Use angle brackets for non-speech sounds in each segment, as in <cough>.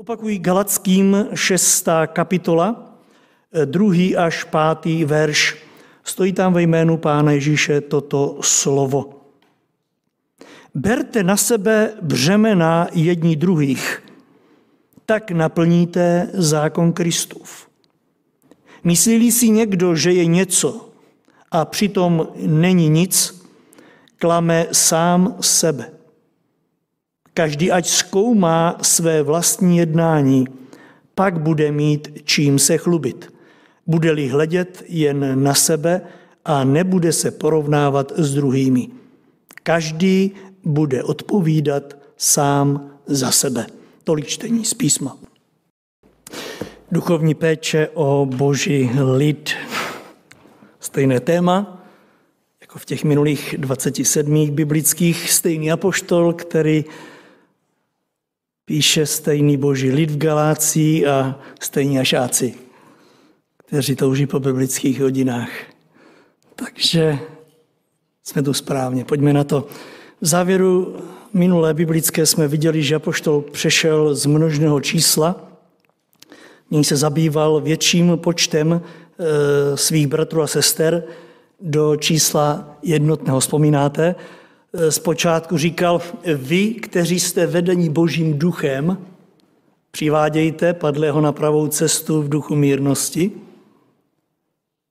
Opakují Galackým 6. kapitola, druhý až pátý verš. Stojí tam ve jménu Pána Ježíše toto slovo. Berte na sebe břemena jední druhých, tak naplníte zákon Kristův. Myslí si někdo, že je něco a přitom není nic, klame sám sebe. Každý ať zkoumá své vlastní jednání, pak bude mít čím se chlubit. Bude-li hledět jen na sebe a nebude se porovnávat s druhými. Každý bude odpovídat sám za sebe. Tolik čtení z písma. Duchovní péče o boží lid. Stejné téma, jako v těch minulých 27 biblických, stejný apoštol, který píše stejný boží lid v Galácii a stejní ašáci, kteří touží po biblických hodinách. Takže jsme tu správně. Pojďme na to. V závěru minulé biblické jsme viděli, že apoštol přešel z množného čísla, něj se zabýval větším počtem e, svých bratrů a sester do čísla jednotného. Vzpomínáte? Zpočátku říkal, vy, kteří jste vedení božím duchem, přivádějte padlého na pravou cestu v duchu mírnosti.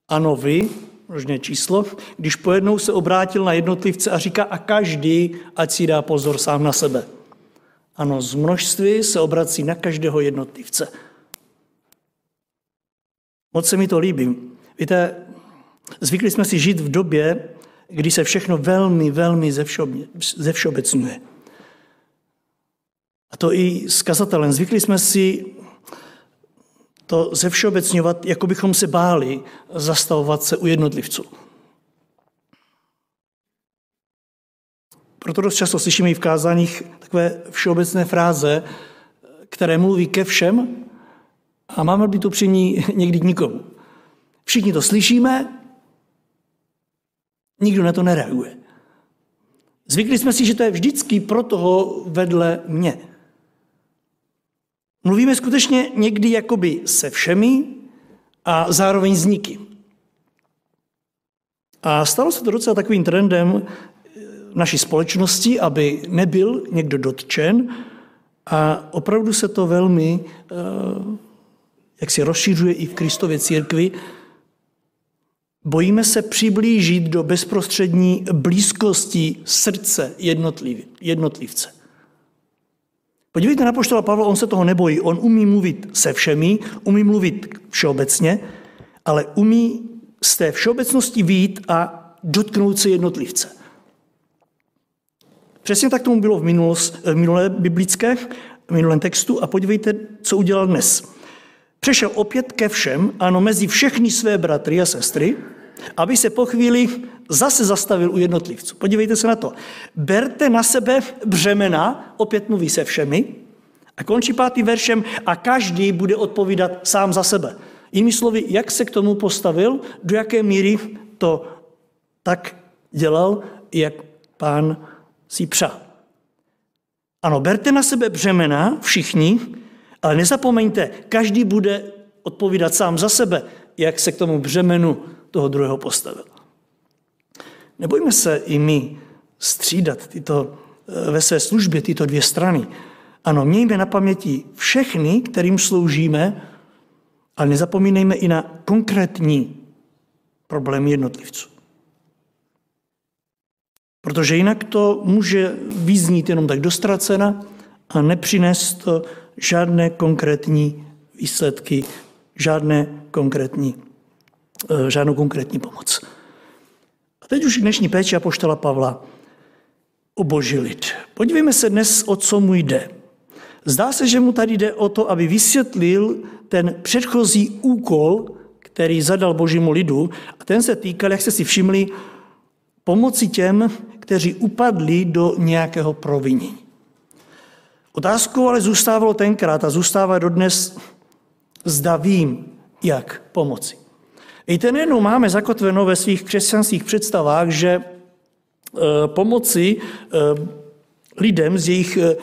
Ano, vy, množné číslo, když pojednou se obrátil na jednotlivce a říká, a každý, ať si dá pozor sám na sebe. Ano, z množství se obrací na každého jednotlivce. Moc se mi to líbí. Víte, zvykli jsme si žít v době, kdy se všechno velmi, velmi zevšeobecňuje. A to i s kazatelem. Zvykli jsme si to zevšeobecňovat, jako bychom se báli zastavovat se u jednotlivců. Proto dost často slyšíme i v kázáních takové všeobecné fráze, které mluví ke všem a máme být upřímní <laughs> někdy k nikomu. Všichni to slyšíme, nikdo na to nereaguje. Zvykli jsme si, že to je vždycky pro toho vedle mě. Mluvíme skutečně někdy jakoby se všemi a zároveň s nikým. A stalo se to docela takovým trendem v naší společnosti, aby nebyl někdo dotčen a opravdu se to velmi, eh, jak si rozšířuje i v Kristově církvi, Bojíme se přiblížit do bezprostřední blízkosti srdce jednotlivce. Podívejte na poštola Pavla, on se toho nebojí. On umí mluvit se všemi, umí mluvit všeobecně, ale umí z té všeobecnosti výjít a dotknout se jednotlivce. Přesně tak tomu bylo v, minulost, v minulé biblické, v minulém textu a podívejte, co udělal dnes. Přešel opět ke všem, ano, mezi všechny své bratry a sestry, aby se po chvíli zase zastavil u jednotlivců. Podívejte se na to. Berte na sebe břemena, opět mluví se všemi, a končí pátý veršem, a každý bude odpovídat sám za sebe. Jinými slovy, jak se k tomu postavil, do jaké míry to tak dělal, jak pán si přál. Ano, berte na sebe břemena všichni, ale nezapomeňte, každý bude odpovídat sám za sebe, jak se k tomu břemenu toho druhého postavil. Nebojme se i my střídat tyto, eh, ve své službě tyto dvě strany. Ano, mějme na paměti všechny, kterým sloužíme, ale nezapomínejme i na konkrétní problémy jednotlivců. Protože jinak to může vyznít jenom tak dostracena a nepřinést to žádné konkrétní výsledky, žádné konkrétní Eh, žádnou konkrétní pomoc. A teď už dnešní péče apoštola Pavla o boží lid. Podívejme se dnes, o co mu jde. Zdá se, že mu tady jde o to, aby vysvětlil ten předchozí úkol, který zadal božímu lidu, a ten se týkal, jak jste si všimli, pomoci těm, kteří upadli do nějakého provinění. Otázkou ale zůstávalo tenkrát a zůstává dodnes, zda vím, jak pomoci. Víte, nejenom máme zakotveno ve svých křesťanských představách, že e, pomoci e, lidem z jejich e,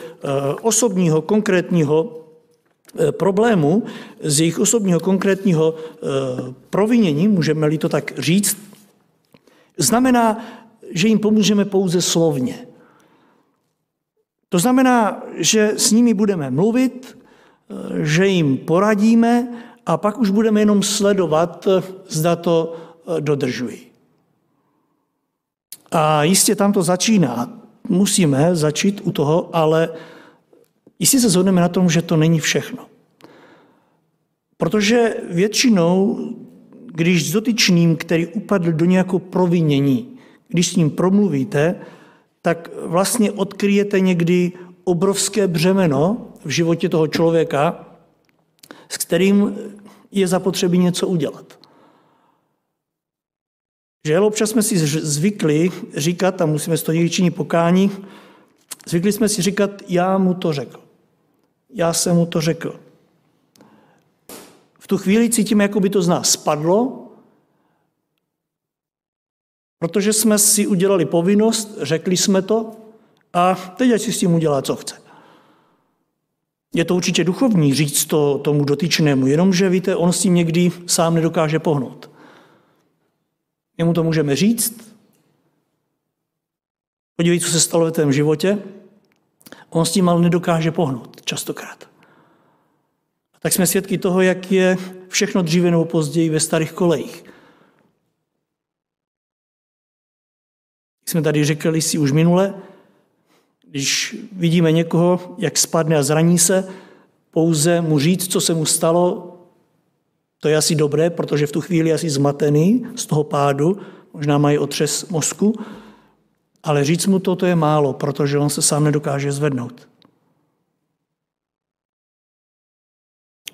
osobního, konkrétního problému, z jejich osobního konkrétního provinění, můžeme-li to tak říct, znamená, že jim pomůžeme pouze slovně. To znamená, že s nimi budeme mluvit, že jim poradíme a pak už budeme jenom sledovat, zda to dodržují. A jistě tam to začíná. Musíme začít u toho, ale jistě se zhodneme na tom, že to není všechno. Protože většinou, když s dotyčným, který upadl do nějakého provinění, když s ním promluvíte, tak vlastně odkryjete někdy obrovské břemeno v životě toho člověka, s kterým je zapotřebí něco udělat. Že občas jsme si zvykli říkat, a musíme z toho činit pokání, zvykli jsme si říkat, já mu to řekl. Já jsem mu to řekl. V tu chvíli cítíme, jako by to z nás spadlo, protože jsme si udělali povinnost, řekli jsme to a teď si s tím udělá, co chce. Je to určitě duchovní říct to tomu dotyčnému, jenomže víte, on s tím někdy sám nedokáže pohnout. My mu to můžeme říct. Podívej, co se stalo ve tvém životě. On s tím ale nedokáže pohnout častokrát. Tak jsme svědky toho, jak je všechno dříve nebo později ve starých kolejích. Jsme tady řekli si už minule, když vidíme někoho, jak spadne a zraní se, pouze mu říct, co se mu stalo, to je asi dobré, protože v tu chvíli je asi zmatený z toho pádu, možná mají otřes mozku, ale říct mu to, to je málo, protože on se sám nedokáže zvednout.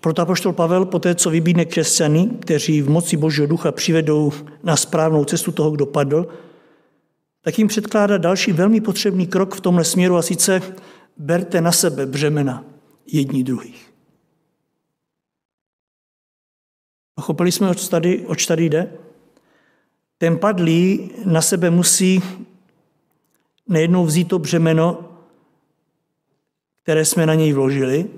Proto apoštol Pavel, po té, co vybídne křesťany, kteří v moci Božího ducha přivedou na správnou cestu toho, kdo padl, tak jim předkládá další velmi potřebný krok v tomhle směru a sice berte na sebe břemena jední druhých. Pochopili jsme, oč tady, oč tady jde? Ten padlý na sebe musí nejednou vzít to břemeno, které jsme na něj vložili,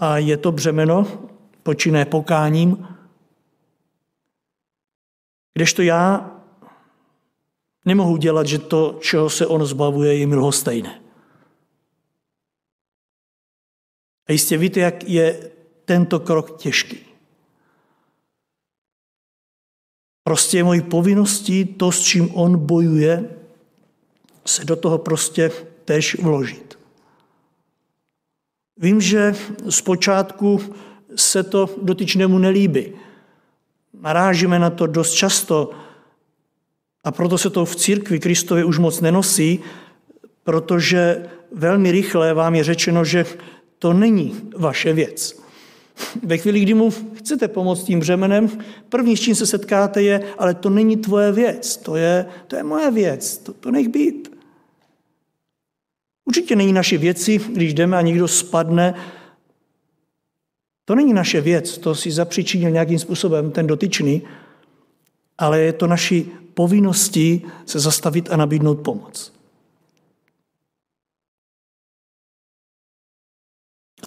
a je to břemeno počinné pokáním, kdežto já nemohu dělat, že to, čeho se on zbavuje, je mi stejné. A jistě víte, jak je tento krok těžký. Prostě je mojí povinností to, s čím on bojuje, se do toho prostě tež vložit. Vím, že zpočátku se to dotyčnému nelíbí. Narážíme na to dost často a proto se to v církvi Kristově už moc nenosí, protože velmi rychle vám je řečeno, že to není vaše věc. Ve chvíli, kdy mu chcete pomoct tím břemenem, první, s čím se setkáte, je, ale to není tvoje věc, to je, to je moje věc, to, to nech být. Určitě není naše věci, když jdeme a někdo spadne, to není naše věc, to si zapříčinil nějakým způsobem ten dotyčný, ale je to naší povinností se zastavit a nabídnout pomoc.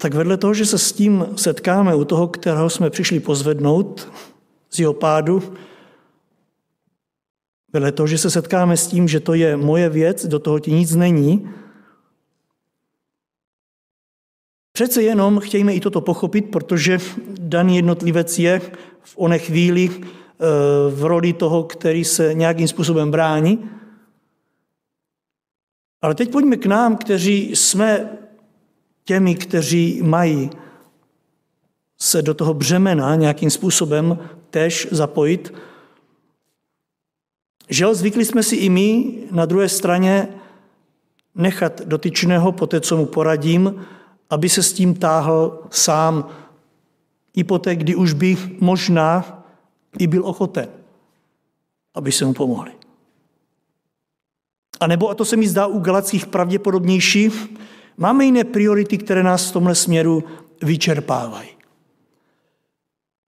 tak vedle toho, že se s tím setkáme u toho, kterého jsme přišli pozvednout z jeho pádu, vedle toho, že se setkáme s tím, že to je moje věc, do toho ti nic není, Přece jenom chtějme i toto pochopit, protože daný jednotlivec je v oné chvíli v roli toho, který se nějakým způsobem brání. Ale teď pojďme k nám, kteří jsme těmi, kteří mají se do toho břemena nějakým způsobem tež zapojit. Žel, zvykli jsme si i my na druhé straně nechat dotyčného po té, co mu poradím, aby se s tím táhl sám i poté, kdy už by možná i byl ochoten, aby se mu pomohli. A nebo, a to se mi zdá u Galackých pravděpodobnější, Máme jiné priority, které nás v tomhle směru vyčerpávají.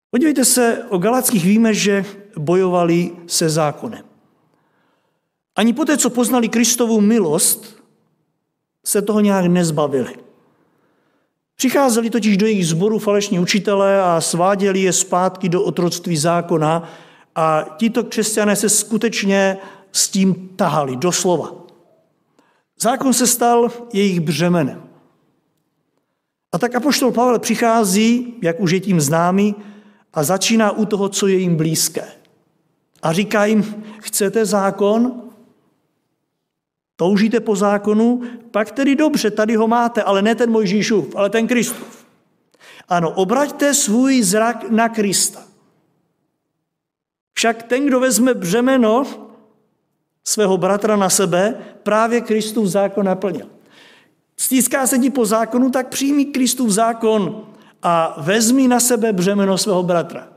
Podívejte se, o Galackých víme, že bojovali se zákonem. Ani poté, co poznali Kristovu milost, se toho nějak nezbavili. Přicházeli totiž do jejich sboru falešní učitelé a sváděli je zpátky do otroctví zákona a tito křesťané se skutečně s tím tahali, doslova. Zákon se stal jejich břemenem. A tak apoštol Pavel přichází, jak už je tím známý, a začíná u toho, co je jim blízké. A říká jim, chcete zákon? Toužíte po zákonu? Pak tedy dobře, tady ho máte, ale ne ten Mojžíšův, ale ten Kristův. Ano, obraťte svůj zrak na Krista. Však ten, kdo vezme břemeno svého bratra na sebe, právě Kristův zákon naplnil. Stýská se ti po zákonu, tak přijmi Kristův zákon a vezmi na sebe břemeno svého bratra.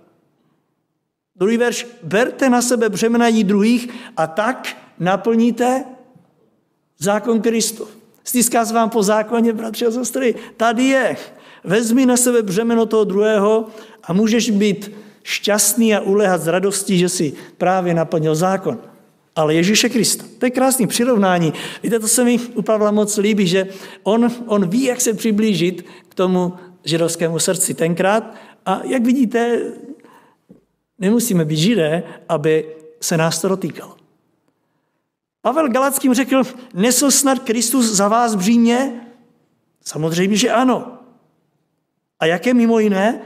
Druhý verš, berte na sebe břemena jí druhých a tak naplníte zákon Kristův. Stýská se vám po zákoně, bratři a sestry. Tady je. Vezmi na sebe břemeno toho druhého a můžeš být šťastný a ulehat z radosti, že si právě naplnil zákon. Ale Ježíše Krista. To je krásný přirovnání. Víte, to se mi u Pavla moc líbí, že on, on ví, jak se přiblížit k tomu židovskému srdci tenkrát. A jak vidíte, nemusíme být židé, aby se nás to dotýkalo. Pavel Galackým řekl, nesl snad Kristus za vás břímě? Samozřejmě, že ano. A jaké mimo jiné?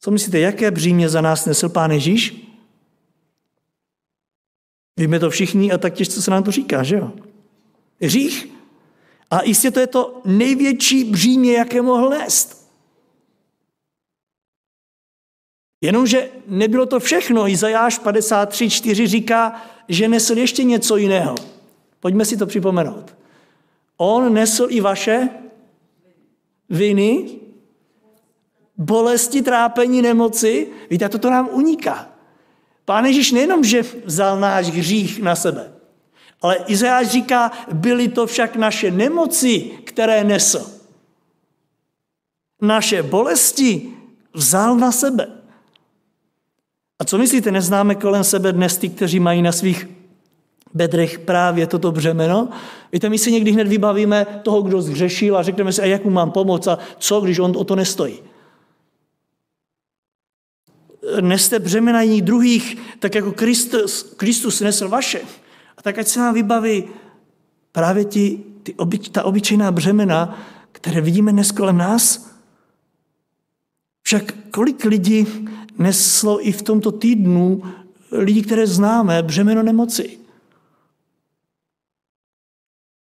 Co myslíte, jaké břímě za nás nesl Pán Ježíš? Víme to všichni a tak těžce se nám to říká, že jo? Hřích. A jistě to je to největší břímě, jaké mohl nést. Jenomže nebylo to všechno. Izajáš 53.4 říká, že nesl ještě něco jiného. Pojďme si to připomenout. On nesl i vaše viny, bolesti, trápení, nemoci. Víte, toto nám uniká. Pán Ježíš nejenom, že vzal náš hřích na sebe, ale Izajáš říká, byly to však naše nemoci, které nesl. Naše bolesti vzal na sebe. A co myslíte, neznáme kolem sebe dnes ty, kteří mají na svých bedrech právě toto břemeno? Víte, my si někdy hned vybavíme toho, kdo zhřešil a řekneme si, a jak mu mám pomoct a co, když on o to nestojí neste břemena jiných druhých, tak jako Kristus, Kristus nesl vaše. A tak ať se nám vybaví právě ti, ty obyč, ta obyčejná břemena, které vidíme dnes kolem nás. Však kolik lidí neslo i v tomto týdnu lidi, které známe, břemeno nemoci.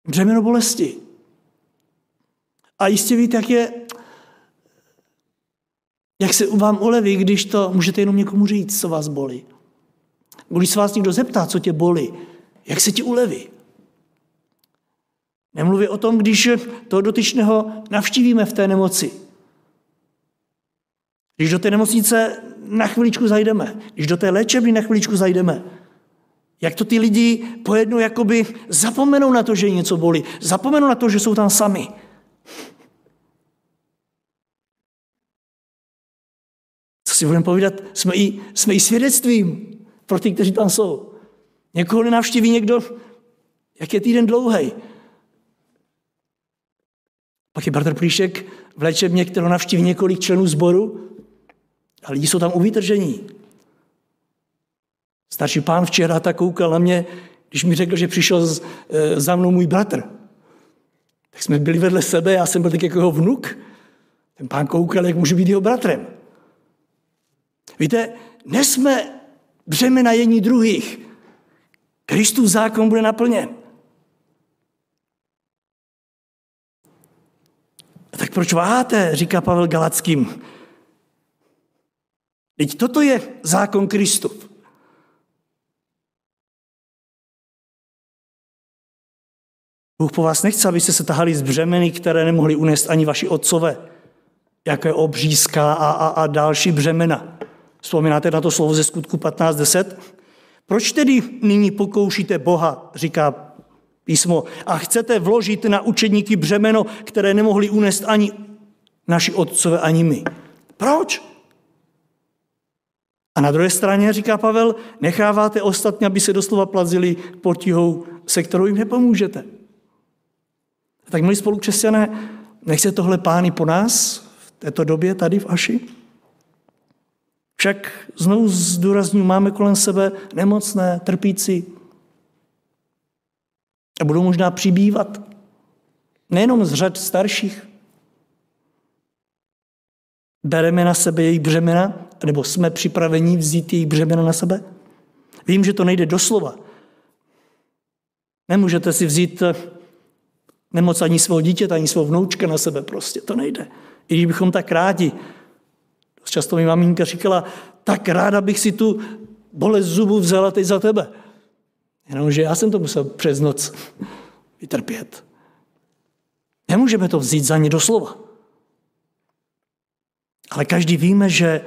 Břemeno bolesti. A jistě víte, jak je jak se vám uleví, když to můžete jenom někomu říct, co vás bolí. Když se vás někdo zeptá, co tě bolí, jak se ti uleví. Nemluví o tom, když toho dotyčného navštívíme v té nemoci. Když do té nemocnice na chviličku zajdeme, když do té léčebny na chviličku zajdeme, jak to ty lidi pojednou jakoby zapomenou na to, že něco bolí, zapomenou na to, že jsou tam sami. si budeme povídat, jsme i, jsme i svědectvím pro ty, kteří tam jsou. Někoho nenavštíví někdo, jak je týden dlouhý. Pak je bratr Plíšek v léčebně, kterou navštíví několik členů sboru a lidi jsou tam uvítržení. Starší pán včera tak koukal na mě, když mi řekl, že přišel z, e, za mnou můj bratr. Tak jsme byli vedle sebe, já jsem byl tak jako jeho vnuk. Ten pán koukal, jak může být jeho bratrem. Víte, nesme břemena jední druhých. Kristův zákon bude naplněn. A tak proč váháte, říká Pavel Galackým. Teď toto je zákon Kristův. Bůh po vás nechce, abyste se tahali z břemeny, které nemohli unést ani vaši otcové, je obřízka a, a, a další břemena. Vzpomínáte na to slovo ze skutku 15.10? Proč tedy nyní pokoušíte Boha, říká písmo, a chcete vložit na učedníky břemeno, které nemohli unést ani naši otcové, ani my? Proč? A na druhé straně, říká Pavel, necháváte ostatní, aby se doslova plazili potíhou, se kterou jim nepomůžete. Tak milí spolukřesťané, Nechce tohle pány po nás v této době tady v Aši? Však znovu zdůrazňuji, máme kolem sebe nemocné, trpící. A budou možná přibývat. Nejenom z řad starších. Bereme na sebe jejich břemena, nebo jsme připraveni vzít jejich břemena na sebe? Vím, že to nejde doslova. Nemůžete si vzít nemoc ani svého dítěte, ani svého vnoučka na sebe prostě. To nejde. I když bychom tak rádi. Dost často mi maminka říkala, tak ráda bych si tu bolest zubu vzala teď za tebe. Jenomže já jsem to musel přes noc <laughs> vytrpět. Nemůžeme to vzít za ně doslova. Ale každý víme, že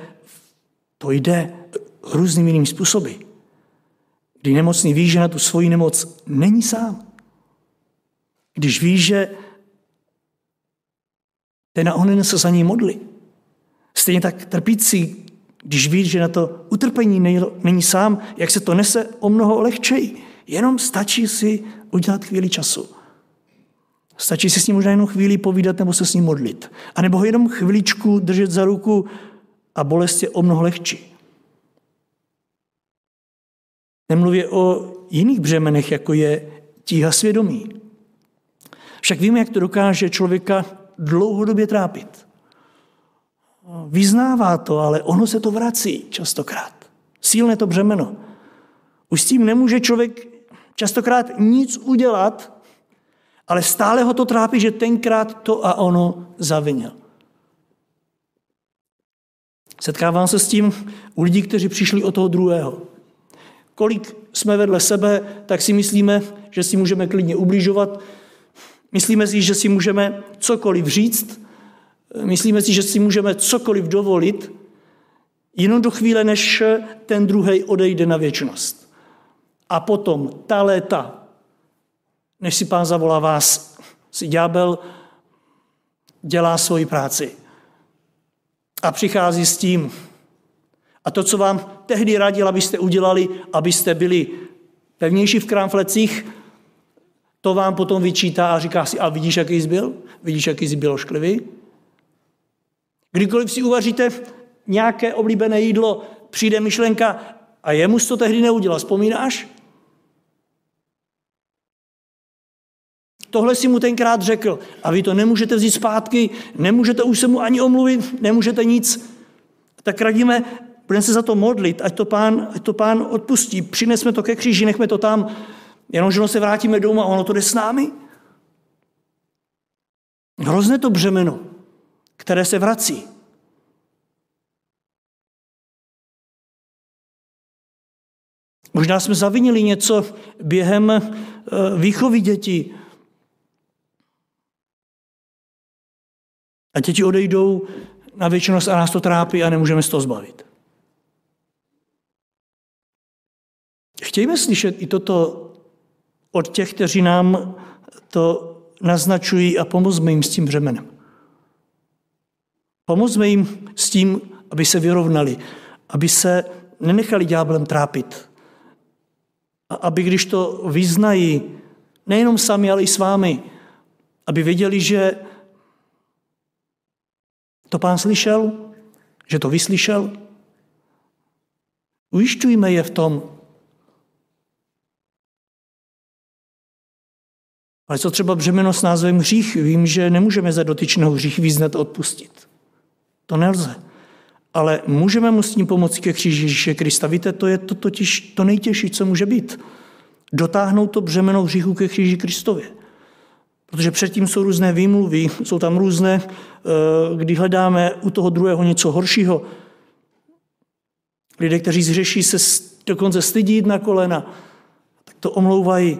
to jde různým jiným způsoby. Kdy nemocný ví, že na tu svoji nemoc není sám. Když ví, že ten onen se za ní modlí. Stejně tak trpící, když ví, že na to utrpení není sám, jak se to nese o mnoho lehčej. Jenom stačí si udělat chvíli času. Stačí si s ním možná jenom chvíli povídat nebo se s ním modlit. A nebo ho jenom chviličku držet za ruku a bolest je o mnoho lehčí. Nemluvě o jiných břemenech, jako je tíha svědomí. Však víme, jak to dokáže člověka dlouhodobě trápit. Vyznává to, ale ono se to vrací častokrát. Sílné to břemeno. Už s tím nemůže člověk častokrát nic udělat, ale stále ho to trápí, že tenkrát to a ono zavinil. Setkávám se s tím u lidí, kteří přišli o toho druhého. Kolik jsme vedle sebe, tak si myslíme, že si můžeme klidně ubližovat. Myslíme si, že si můžeme cokoliv říct. Myslíme si, že si můžeme cokoliv dovolit, jenom do chvíle, než ten druhý odejde na věčnost. A potom ta léta, než si pán zavolá vás, si ďábel dělá svoji práci. A přichází s tím. A to, co vám tehdy radil, abyste udělali, abyste byli pevnější v krámflecích, to vám potom vyčítá a říká si, a vidíš, jaký jsi byl? Vidíš, jaký jsi byl ošklivý? Kdykoliv si uvaříte nějaké oblíbené jídlo, přijde myšlenka, a jemu to tehdy neudělal, vzpomínáš? Tohle si mu tenkrát řekl a vy to nemůžete vzít zpátky, nemůžete už se mu ani omluvit, nemůžete nic. Tak radíme, budeme se za to modlit, ať to pán, ať to pán odpustí. Přinesme to ke kříži, nechme to tam, jenomže se vrátíme domů a ono to jde s námi. Hrozné to břemeno, které se vrací. Možná jsme zavinili něco během eh, výchovy dětí, A děti odejdou na věčnost a nás to trápí a nemůžeme z toho zbavit. Chtějme slyšet i toto od těch, kteří nám to naznačují a pomozme jim s tím břemenem. Pomozme jim s tím, aby se vyrovnali, aby se nenechali ďáblem trápit. A aby když to vyznají, nejenom sami, ale i s vámi, aby věděli, že to pán slyšel? Že to vyslyšel? Ujišťujme je v tom. Ale co třeba břemeno s názvem hřích? Vím, že nemůžeme za dotyčného hřích význat odpustit. To nelze. Ale můžeme mu s tím pomoci ke kříži Ježíše Krista. Víte, to je to totiž to nejtěžší, co může být. Dotáhnout to břemeno hříchu ke kříži Kristově. Protože předtím jsou různé výmluvy, jsou tam různé, eh, kdy hledáme u toho druhého něco horšího. Lidé, kteří zřeší, se dokonce stydí na kolena, tak to omlouvají.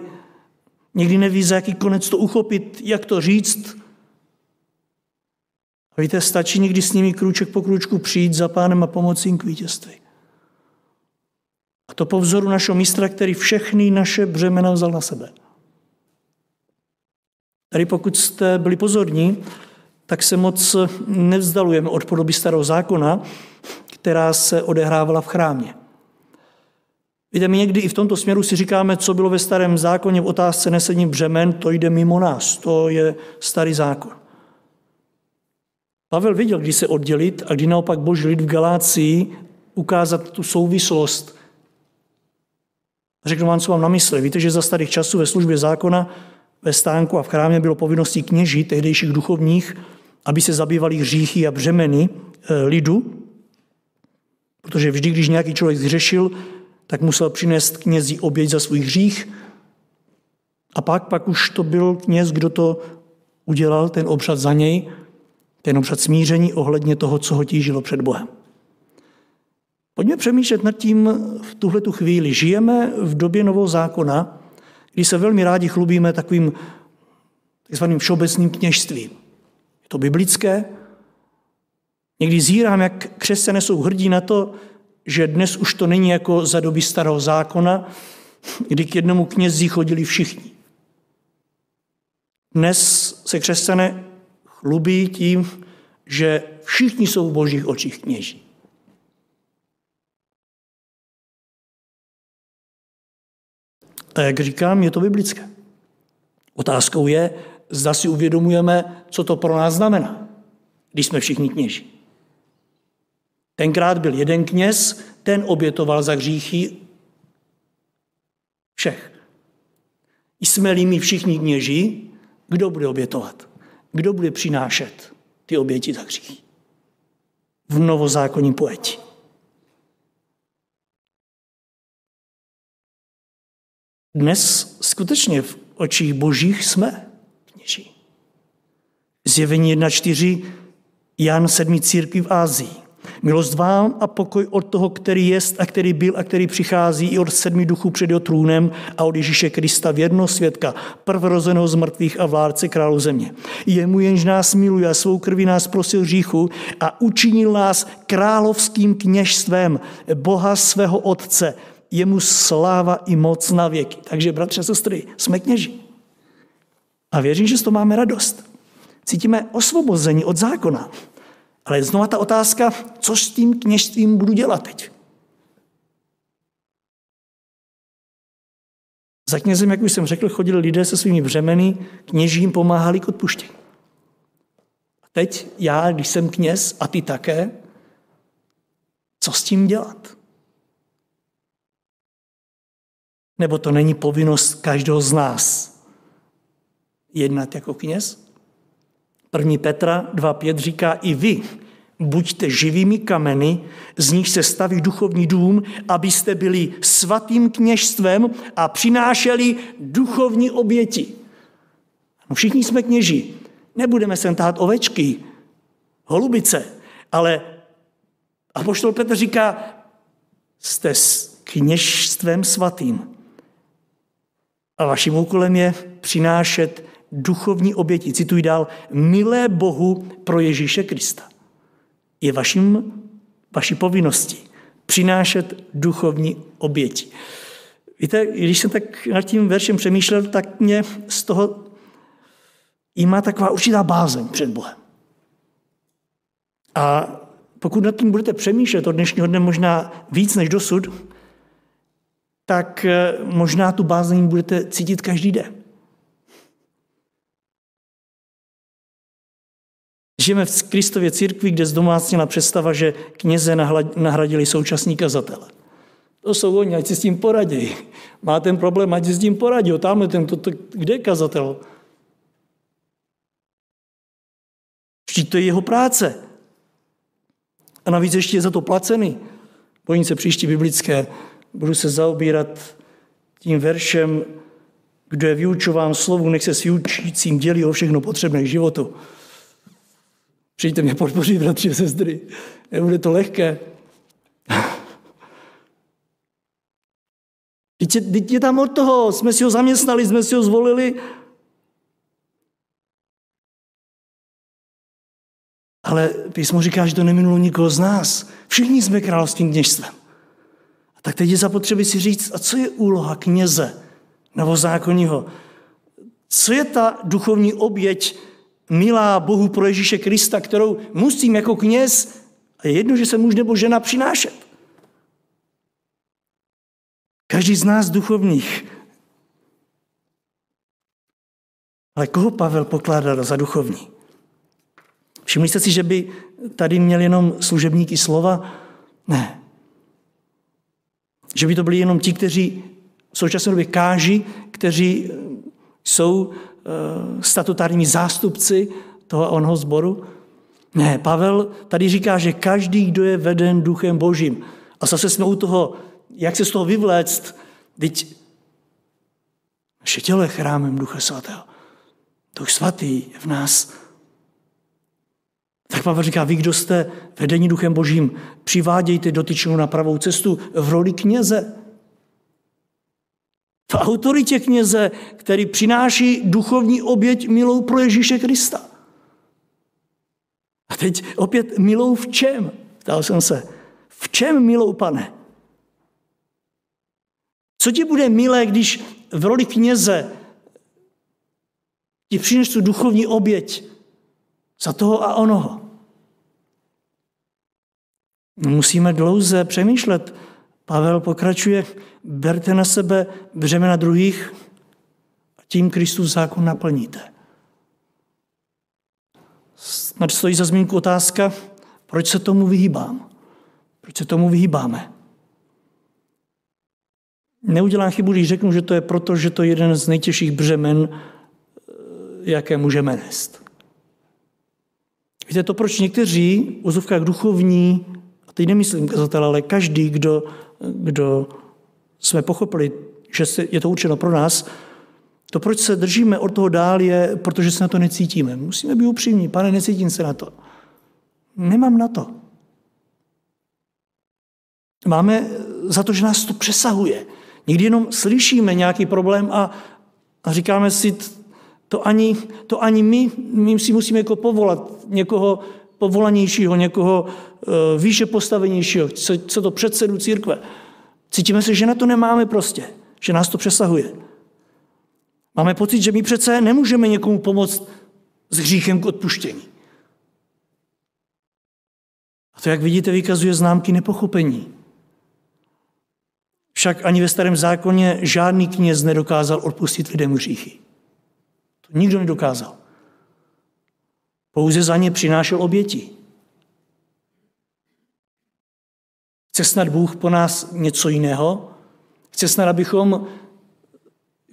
Někdy neví, za jaký konec to uchopit, jak to říct. A víte, stačí někdy s nimi krůček po krůčku přijít za pánem a pomoci jim k vítězství. A to po vzoru našeho mistra, který všechny naše břemena vzal na sebe. Tady pokud jste byli pozorní, tak se moc nevzdalujeme od podoby starého zákona, která se odehrávala v chrámě. Víte, my někdy i v tomto směru si říkáme, co bylo ve starém zákoně v otázce nesení břemen, to jde mimo nás, to je starý zákon. Pavel věděl, kdy se oddělit a kdy naopak boží lid v Galácii ukázat tu souvislost. Řeknu vám, co mám na mysli. Víte, že za starých časů ve službě zákona ve stánku a v chrámě bylo povinností kněží, tehdejších duchovních, aby se zabývali hříchy a břemeny eh, lidu, protože vždy, když nějaký člověk zřešil, tak musel přinést knězi oběť za svůj hřích a pak, pak už to byl kněz, kdo to udělal, ten obřad za něj, ten obřad smíření ohledně toho, co ho tížilo před Bohem. Pojďme přemýšlet nad tím v tuhle tu chvíli. Žijeme v době nového zákona, kdy se velmi rádi chlubíme takovým takzvaným všeobecným kněžstvím. Je to biblické. Někdy zírám, jak křesťané jsou hrdí na to, že dnes už to není jako za doby starého zákona, kdy k jednomu knězi chodili všichni. Dnes se křesťané chlubí tím, že všichni jsou v božích očích kněží. A jak říkám, je to biblické. Otázkou je, zda si uvědomujeme, co to pro nás znamená, když jsme všichni kněží. Tenkrát byl jeden kněz, ten obětoval za hříchy všech. Jsme-li my všichni kněží, kdo bude obětovat? Kdo bude přinášet ty oběti za hříchy? V novozákonním pojetí. Dnes skutečně v očích božích jsme kněží. Zjevení 1.4. Jan 7. církví v Ázii. Milost vám a pokoj od toho, který jest a který byl a který přichází i od sedmi duchů před jeho trůnem a od Ježíše Krista věrno svědka, prvorozeného z mrtvých a vládce králu země. Jemu jenž nás miluje a svou krví nás prosil říchu a učinil nás královským kněžstvem Boha svého Otce. Jemu sláva i moc na věky. Takže, bratře a sestry, jsme kněži. A věřím, že z toho máme radost. Cítíme osvobození od zákona. Ale znova ta otázka, co s tím kněžstvím budu dělat teď? Za knězem, jak už jsem řekl, chodili lidé se svými břemeny, kněžím pomáhali k odpuštění. A teď já, když jsem kněz a ty také, co s tím dělat? Nebo to není povinnost každého z nás jednat jako kněz? První Petra 2.5 říká, i vy buďte živými kameny, z nich se staví duchovní dům, abyste byli svatým kněžstvem a přinášeli duchovní oběti. No všichni jsme kněži. Nebudeme sem tahat ovečky, holubice, ale apoštol Petr říká, jste s kněžstvem svatým. A vaším úkolem je přinášet duchovní oběti. Cituji dál, milé Bohu pro Ježíše Krista. Je vaším, vaší povinností přinášet duchovní oběti. Víte, když jsem tak nad tím veršem přemýšlel, tak mě z toho i má taková určitá bázeň před Bohem. A pokud nad tím budete přemýšlet od dnešního dne možná víc než dosud, tak eh, možná tu bázeň budete cítit každý den. Žijeme v Kristově církvi, kde zdomácněla představa, že kněze nahradili současní kazatele. To jsou oni, ať si s tím poradí. Má ten problém, ať si s tím poradí. Tamhle ten, to, to, kde je kazatel? Vždyť to je jeho práce. A navíc ještě je za to placený. Bojím se příští biblické. Budu se zaobírat tím veršem, kdo je vyučován slovu, nech se s vyučícím dělí o všechno potřebné k životu. Přijďte mě podpořit, bratři a sestry. Nebude to lehké. Teď je tam od toho, jsme si ho zaměstnali, jsme si ho zvolili. Ale písmo říká, že to neminulo nikoho z nás. Všichni jsme královským kněžstvem. Tak teď je zapotřebí si říct, a co je úloha kněze novozákonního? Co je ta duchovní oběť, milá Bohu pro Ježíše Krista, kterou musím jako kněz, a je jedno, že se muž nebo žena přinášet. Každý z nás duchovních. Ale koho Pavel pokládal za duchovní? Všimli jste si, že by tady měl jenom služebníky slova? Ne. Že by to byli jenom ti, kteří v současné době káží, kteří jsou eh, statutárními zástupci toho a onoho sboru? Ne, Pavel tady říká, že každý, kdo je veden duchem božím. A zase jsme u toho, jak se z toho vyvléct, teď naše tělo je chrámem Ducha Svatého. Duch Svatý je v nás. Tak Pavel říká, vy, kdo jste vedení Duchem Božím, přivádějte dotyčnou na pravou cestu v roli kněze. V autoritě kněze, který přináší duchovní oběť milou pro Ježíše Krista. A teď opět milou v čem? Ptal jsem se. V čem milou, pane? Co ti bude milé, když v roli kněze ti přinesu duchovní oběť za toho a onoho? Musíme dlouze přemýšlet. Pavel pokračuje, berte na sebe břemena druhých a tím Kristus zákon naplníte. Snad stojí za zmínku otázka, proč se tomu vyhýbám? Proč se tomu vyhýbáme? Neudělám chybu, když řeknu, že to je proto, že to je jeden z nejtěžších břemen, eh, jaké můžeme nést. Víte to, proč někteří, v úzovkách duchovní, a teď nemyslím kazatel, ale každý, kdo, kdo jsme pochopili, že je to určeno pro nás, to, proč se držíme od toho dál, je, protože se na to necítíme. Musíme být upřímní. Pane, necítím se na to. Nemám na to. Máme za to, že nás to přesahuje. Někdy jenom slyšíme nějaký problém a, a říkáme si, to ani, to ani my, my si musíme jako povolat někoho povolanějšího, někoho uh, výše postavenějšího, co, co to předsedu církve. Cítíme se, že na to nemáme prostě, že nás to přesahuje. Máme pocit, že my přece nemůžeme někomu pomoct s hříchem k odpuštění. A to, jak vidíte, vykazuje známky nepochopení. Však ani ve starém zákoně žádný kněz nedokázal odpustit lidem hříchy. To nikdo nedokázal. Pouze za ně přinášel oběti. Chce snad Bůh po nás něco jiného? Chce snad, abychom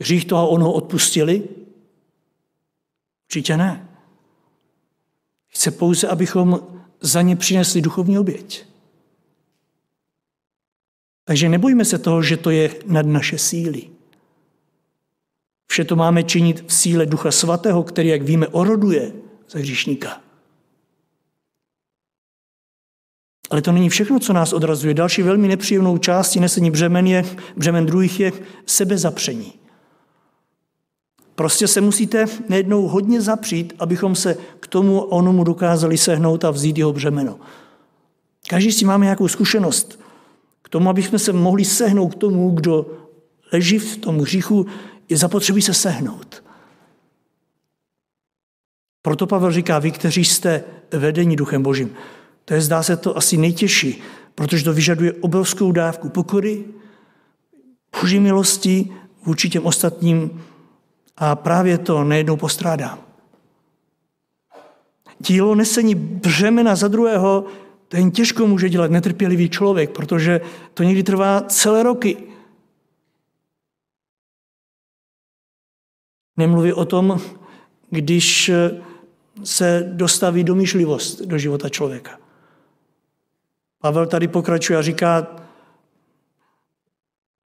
hřích toho onoho odpustili? Určitě ne. Chce pouze, abychom za ně přinesli duchovní oběť. Takže nebojme se toho, že to je nad naše síly. Vše to máme činit v síle Ducha Svatého, který, jak víme, oroduje za hříšníka. Ale to není všechno, co nás odrazuje. Další velmi nepříjemnou částí nesení břemen je, břemen druhých je sebezapření. Prostě se musíte nejednou hodně zapřít, abychom se k tomu onomu dokázali sehnout a vzít jeho břemeno. Každý si máme nějakou zkušenost. K tomu, abychom se mohli sehnout k tomu, kdo leží v tom hříchu, je zapotřebí se sehnout. Proto Pavel říká, vy, kteří jste vedení duchem božím, to je, zdá se to asi nejtěžší, protože to vyžaduje obrovskou dávku pokory, boží milosti vůči těm ostatním a právě to nejednou postrádám. Dílo nesení břemena za druhého, to jen těžko může dělat netrpělivý člověk, protože to někdy trvá celé roky. Nemluví o tom, když se dostaví domýšlivost do života člověka. Pavel tady pokračuje a říká,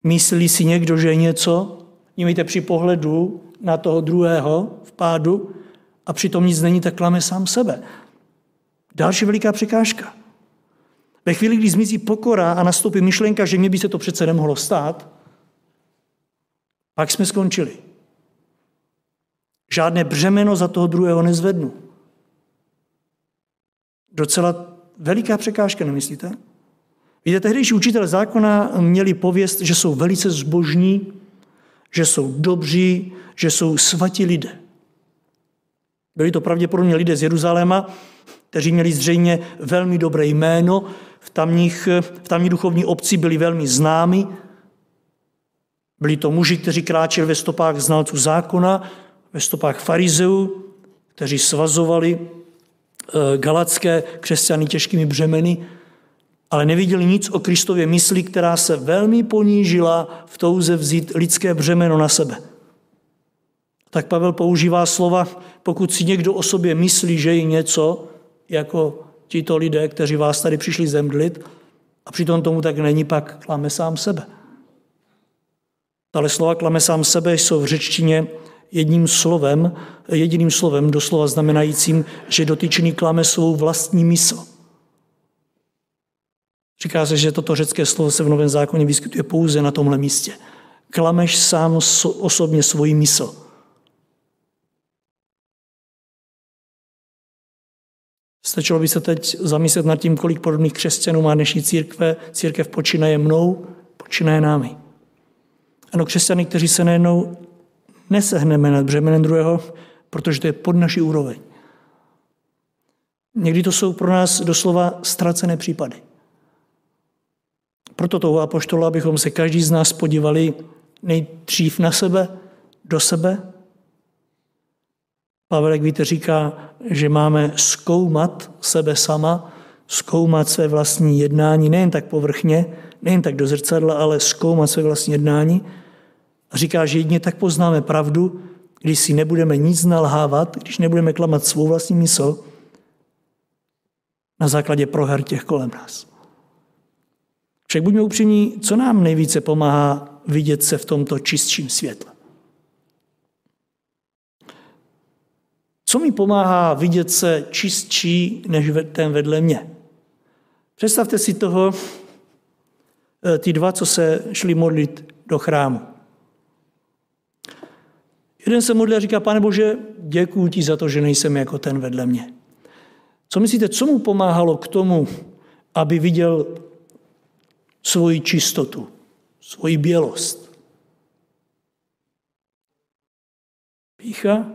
myslí si někdo, že je něco, mějte při pohledu na toho druhého v pádu a přitom nic není, tak klame sám sebe. Další veliká překážka. Ve chvíli, kdy zmizí pokora a nastoupí myšlenka, že mě by se to přece nemohlo stát, pak jsme skončili. Žádné břemeno za toho druhého nezvednu. Docela veliká překážka, nemyslíte? Víte, tehdejší učitel zákona měli pověst, že jsou velice zbožní, že jsou dobří, že jsou svatí lidé. Byli to pravděpodobně lidé z Jeruzaléma, kteří měli zřejmě velmi dobré jméno, v tamních, v tamní duchovní obci byli velmi známi. Byli to muži, kteří kráčeli ve stopách znalců zákona, ve stopách farizeů, kteří svazovali eh, galacké křesťany těžkými břemeny, ale neviděli nic o Kristově mysli, která se velmi ponížila v touze vzít lidské břemeno na sebe. Tak Pavel používá slova, pokud si někdo o sobě myslí, že je něco, jako tito lidé, kteří vás tady přišli zemdlit, a přitom tomu tak není, pak klame sám sebe. Ale slova klame sám sebe jsou v řečtině jedním slovem, jediným slovem, doslova znamenajícím, že dotyčný klame svou vlastní mysl. Říká se, že toto řecké slovo se v Novém zákoně vyskytuje pouze na tomhle místě. Klameš sám osobně svoji mysl. Stačilo by se teď zamyslet nad tím, kolik podobných křesťanů má dnešní církve. Církev počínaje mnou, počínaje námi. Ano, křesťany, kteří se nejednou nesehneme nad břemenem druhého, protože to je pod naší úroveň. Někdy to jsou pro nás doslova ztracené případy. Proto toho apoštola, abychom se každý z nás podívali nejdřív na sebe, do sebe. Pavel, jak víte, říká, že máme zkoumat sebe sama, zkoumat své vlastní jednání, nejen tak povrchně, nejen tak do zrcadla, ale zkoumat své vlastní jednání. A říká, že jedině tak poznáme pravdu, když si nebudeme nic nalhávat, když nebudeme klamat svou vlastní mysl na základě proher těch kolem nás. Však buďme upřímní, co nám nejvíce pomáhá vidět se v tomto čistším světle? Co mi pomáhá vidět se čistší než ten vedle mě? Představte si toho, eh, ty dva, co se šli modlit do chrámu. Jeden se modlí a říká, pane Bože, děkuji ti za to, že nejsem jako ten vedle mě. Co myslíte, co mu pomáhalo k tomu, aby viděl svoji čistotu, svoji bělost? Pícha?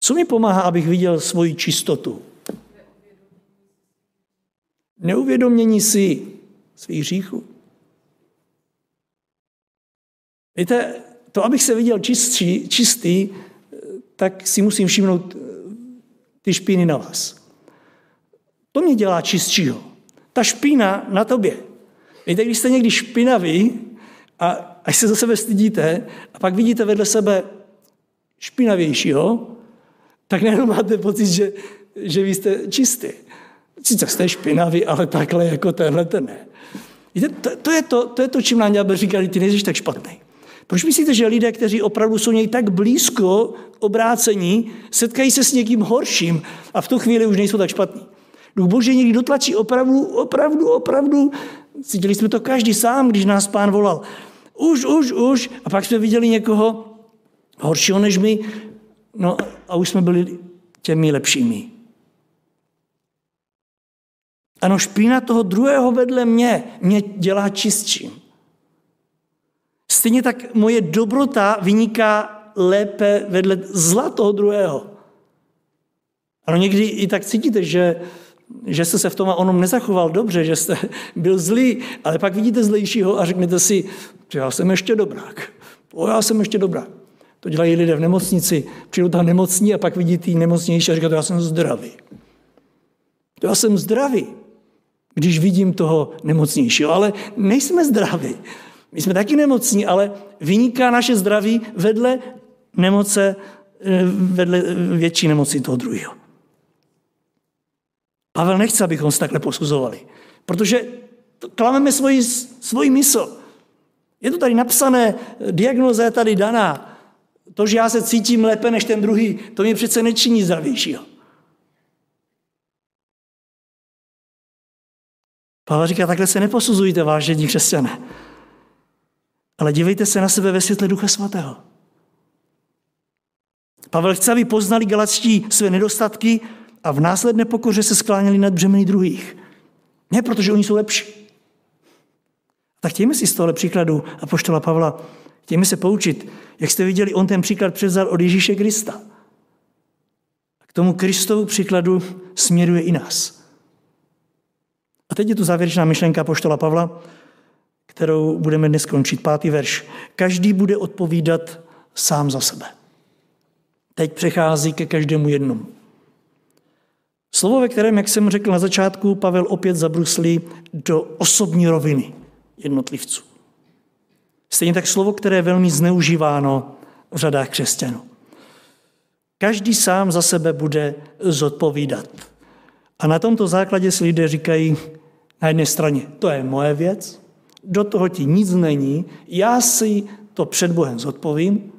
Co mi pomáhá, abych viděl svoji čistotu? Neuvědomění si svých hříchů. Víte, to, abych se viděl čistý, čistý, tak si musím všimnout eh, ty špíny na vás. To mě dělá čistšího. Ta špína na tobě. Víte, když jste někdy špinaví a až se za sebe stydíte a pak vidíte vedle sebe špinavějšího, tak nejenom máte pocit, že, že vy jste čistý. Sice jste špinaví, ale takhle jako tenhle ten ne. Víte, to, to, je to, to je to, čím nám říkali, ty nejsi tak špatný. Proč myslíte, že lidé, kteří opravdu jsou něj tak blízko obrácení, setkají se s někým horším a v tu chvíli už nejsou tak špatní? Duch Boží někdy dotlačí opravdu, opravdu, opravdu. Cítili jsme to každý sám, když nás pán volal. Už, už, už. A pak jsme viděli někoho horšího než my. No a už jsme byli těmi lepšími. Ano, špína toho druhého vedle mě mě dělá čistším. Stejně tak moje dobrota vyniká lépe vedle zla toho druhého. Ano, někdy i tak cítíte, že, že jste se v tom a onom nezachoval dobře, že jste <laughs> byl zlý, ale pak vidíte zlejšího a řeknete si, já jsem ještě dobrák. O, já jsem ještě dobrák. To dělají lidé v nemocnici. Přijdou tam nemocní a pak vidí ty nemocnější a říkají, já jsem zdravý. To já jsem zdravý, když vidím toho nemocnějšího. Ale nejsme zdraví. My jsme taky nemocní, ale vyniká naše zdraví vedle nemoce, eh, vedle větší nemoci toho druhého. Pavel nechce, abychom se takhle posuzovali, protože klameme svoji, svoji mysl. Je to tady napsané, diagnoza je tady daná. To, že já se cítím lépe než ten druhý, to mě přece nečiní zdravějšího. Pavel říká, takhle se neposuzujte, vážení křesťané. Ale dívejte se na sebe ve světle Ducha Svatého. Pavel chce, aby poznali galačtí své nedostatky a v následné pokoře se skláněli nad břemeny druhých. Ne protože oni jsou lepší. Tak chtějme si z tohle příkladu a poštola Pavla, chtějme se poučit. Jak jste viděli, on ten příklad převzal od Ježíše Krista. K tomu Kristovu příkladu směruje i nás. A teď je tu závěrečná myšlenka poštola Pavla, kterou budeme dnes končit. Pátý verš. Každý bude odpovídat sám za sebe. Teď přechází ke každému jednomu. Slovo, ve kterém, jak jsem řekl na začátku, Pavel opět zabruslí do osobní roviny jednotlivců. Stejně tak slovo, které je velmi zneužíváno v řadách křesťanů. Každý sám za sebe bude zodpovídat. A na tomto základě si lidé říkají na jedné straně, to je moje věc, do toho ti nic není, já si to před Bohem zodpovím,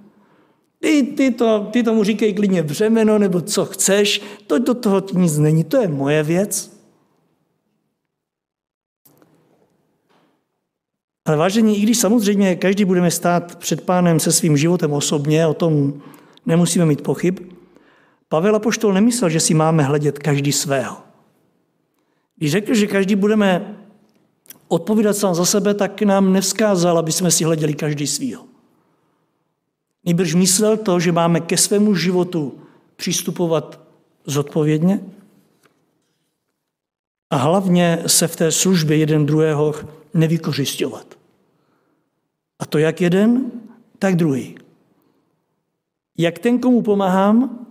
ty, ty, to, ty tomu říkej klidně břemeno nebo co chceš, to do toho ti nic není, to je moje věc. Ale vážení, i když samozřejmě každý budeme stát před pánem se svým životem osobně, o tom nemusíme mít pochyb, Pavel Apoštol nemyslel, že si máme hledět každý svého. Když řekl, že každý budeme odpovídat sám za sebe, tak nám nevzkázal, aby jsme si hleděli každý svýho. Nejbrž myslel to, že máme ke svému životu přistupovat zodpovědně a hlavně se v té službě jeden druhého nevykořišťovat. A to jak jeden, tak druhý. Jak ten, komu pomáhám,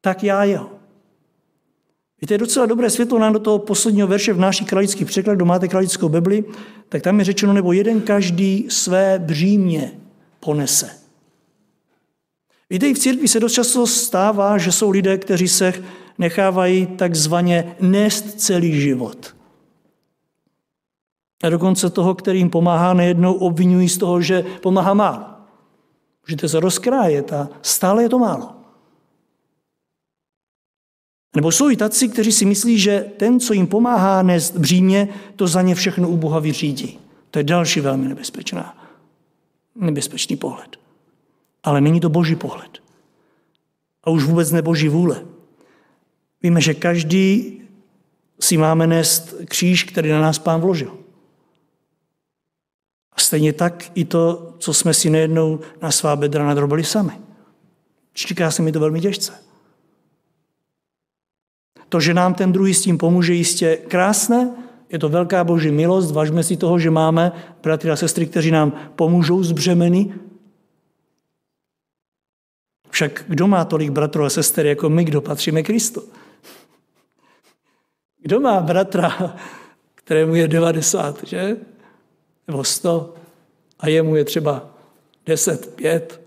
tak já jeho. Víte, je docela dobré světlo nám do toho posledního verše v náší kralický překlad, kdo máte kralickou Bibli, tak tam je řečeno, nebo jeden každý své břímě ponese. Víte, i v církvi se dost často stává, že jsou lidé, kteří se nechávají takzvaně nést celý život. A dokonce toho, který jim pomáhá, nejednou obvinují z toho, že pomáhá málo. Můžete se rozkrájet a stále je to málo. Nebo jsou i taci, kteří si myslí, že ten, co jim pomáhá nést břímě, to za ně všechno u Boha vyřídí. To je další velmi nebezpečná, nebezpečný pohled. Ale není to boží pohled. A už vůbec ne boží vůle. Víme, že každý si máme nést kříž, který na nás pán vložil. A stejně tak i to, co jsme si nejednou na svá bedra nadrobili sami. Čeká se mi to velmi těžce. To, že nám ten druhý s tím pomůže, jistě krásné, je to velká boží milost, vážme si toho, že máme bratry a sestry, kteří nám pomůžou z břemeny. Však kdo má tolik bratrů a sester jako my, kdo patříme Kristu? Kdo má bratra, kterému je 90, že? Nebo 100 a jemu je třeba 10, 5?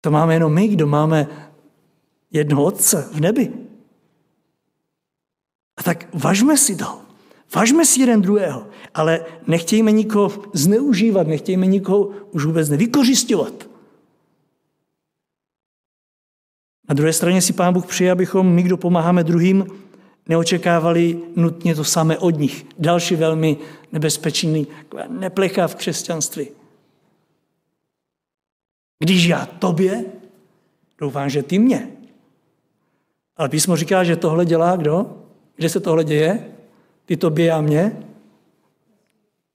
To máme jenom my, kdo máme jednoho Otce v nebi. A tak važme si to. Važme si jeden druhého, ale nechtějme nikoho zneužívat, nechtějme nikoho už vůbec nevykořišťovat. Na druhé straně si Pán Bůh přeje, abychom my, kdo pomáháme druhým, neočekávali nutně to samé od nich. Další velmi nebezpečný neplecha v křesťanství. Když já tobě, doufám, že ty mě. Ale písmo říká, že tohle dělá kdo? Kde se tohle děje? Ty tobě a mě?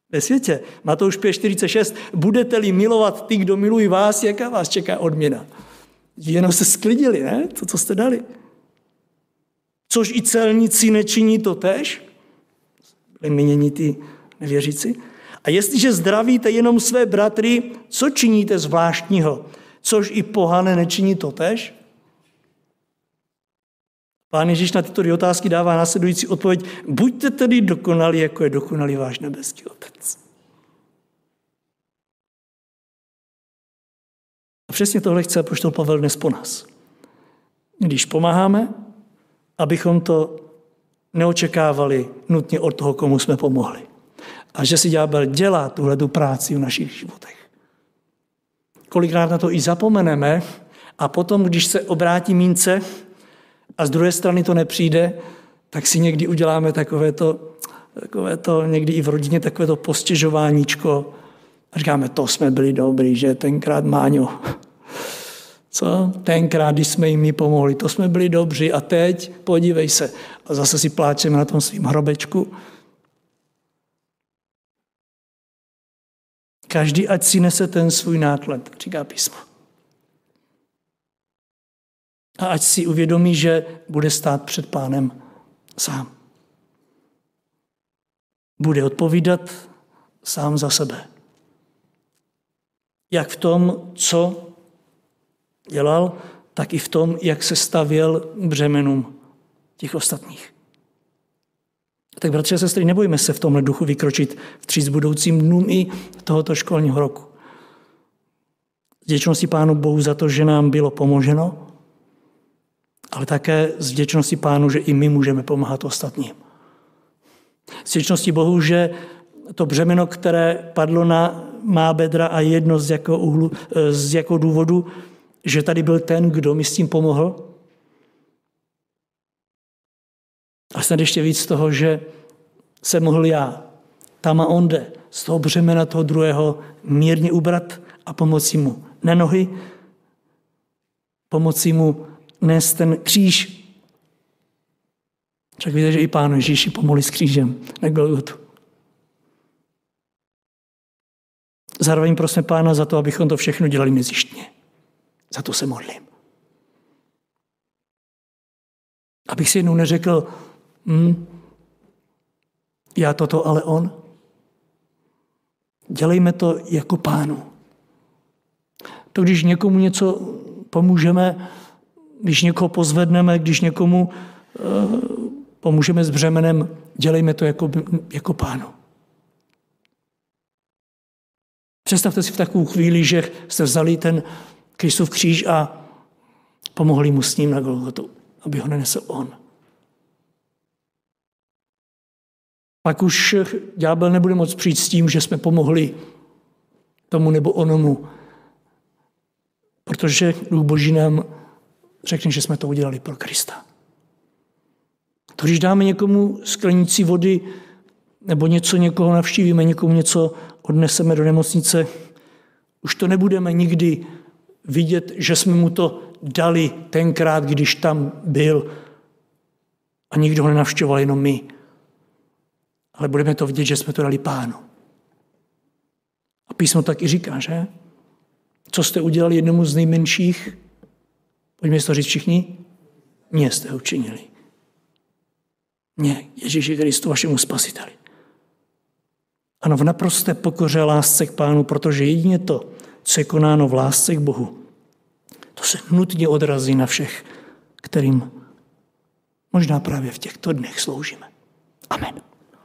Ve světě. Matouš 5.46. Budete-li milovat ty, kdo milují vás, jaká vás čeká odměna? Jenom se sklidili, ne? To, co jste dali. Což i celníci nečiní to tež? Byli mění ty nevěřící. A jestliže zdravíte jenom své bratry, co činíte zvláštního? Což i pohane nečiní to tež? Pán Ježíš na tyto dvě otázky dává následující odpověď. Buďte tedy dokonalí, jako je dokonalý váš nebeský Otec. A přesně tohle chce poštol Pavel dnes po nás. Když pomáháme, abychom to neočekávali nutně od toho, komu jsme pomohli. A že si ďábel dělá tuhle tu práci v našich životech. Kolikrát na to i zapomeneme a potom, když se obrátí mince, a z druhé strany to nepřijde, tak si někdy uděláme takové to, takové to někdy i v rodině takové to postěžováníčko a říkáme, to jsme byli dobrý, že tenkrát Máňo. <laughs> Co? Tenkrát, když jsme jim pomohli, to jsme byli dobří a teď podívej se. A zase si pláčeme na tom svým hrobečku. Každý ať si nese ten svůj náklad, říká písmo. A ať si uvědomí, že bude stát před pánem sám. Bude odpovídat sám za sebe. Jak v tom, co dělal, tak i v tom, jak se stavěl břemenům těch ostatních. Tak bratři a sestry, nebojme se v tomhle duchu vykročit s budoucím dnům i tohoto školního roku. Vděčnosti Pánu Bohu za to, že nám bylo pomoženo, ale také z vděčnosti Pánu, že i my můžeme pomáhat ostatním. Z vděčnosti Bohu, že to břemeno, které padlo na má bedra a jedno z jakého, uhlu, z jakého důvodu, že tady byl ten, kdo mi s tím pomohl. A snad ještě víc toho, že se mohl já, tam a onde, z toho břemena toho druhého mírně ubrat a pomoci mu na nohy, pomoci mu nést ten kříž. Však víte, že i Pán Ježíši pomohli s křížem na Golgotu. Zároveň prosím Pána za to, abychom to všechno dělali nezištně. Za to se modlím. Abych si jednou neřekl, hm, já toto, ale on. Dělejme to jako pánu. To, když někomu něco pomůžeme, když někoho pozvedneme, když někomu uh, pomůžeme s břemenem, dělejme to jako, jako pánu. Představte si v takovou chvíli, že jste vzali ten Kristův kříž a pomohli mu s ním na Golgotu, aby ho nenesl on. Pak už ďábel nebude moc přijít s tím, že jsme pomohli tomu nebo onomu, protože Duch Boží nám řekne, že jsme to udělali pro Krista. To, když dáme někomu sklenici vody, nebo něco někoho navštívíme, někomu něco odneseme do nemocnice, už to nebudeme nikdy vidět, že jsme mu to dali tenkrát, když tam byl a nikdo ho nenavštěvoval, jenom my. Ale budeme to vidět, že jsme to dali pánu. A písmo tak i říká, že? Co jste udělali jednomu z nejmenších? Pojďme si to říct všichni. Mně jste učinili. Mně, Ježíši Kristu, vašemu spasiteli. Ano, v naprosté pokoře lásce k pánu, protože jedině to, co je konáno v lásce k Bohu, to se nutně odrazí na všech, kterým možná právě v těchto dnech sloužíme. Amen.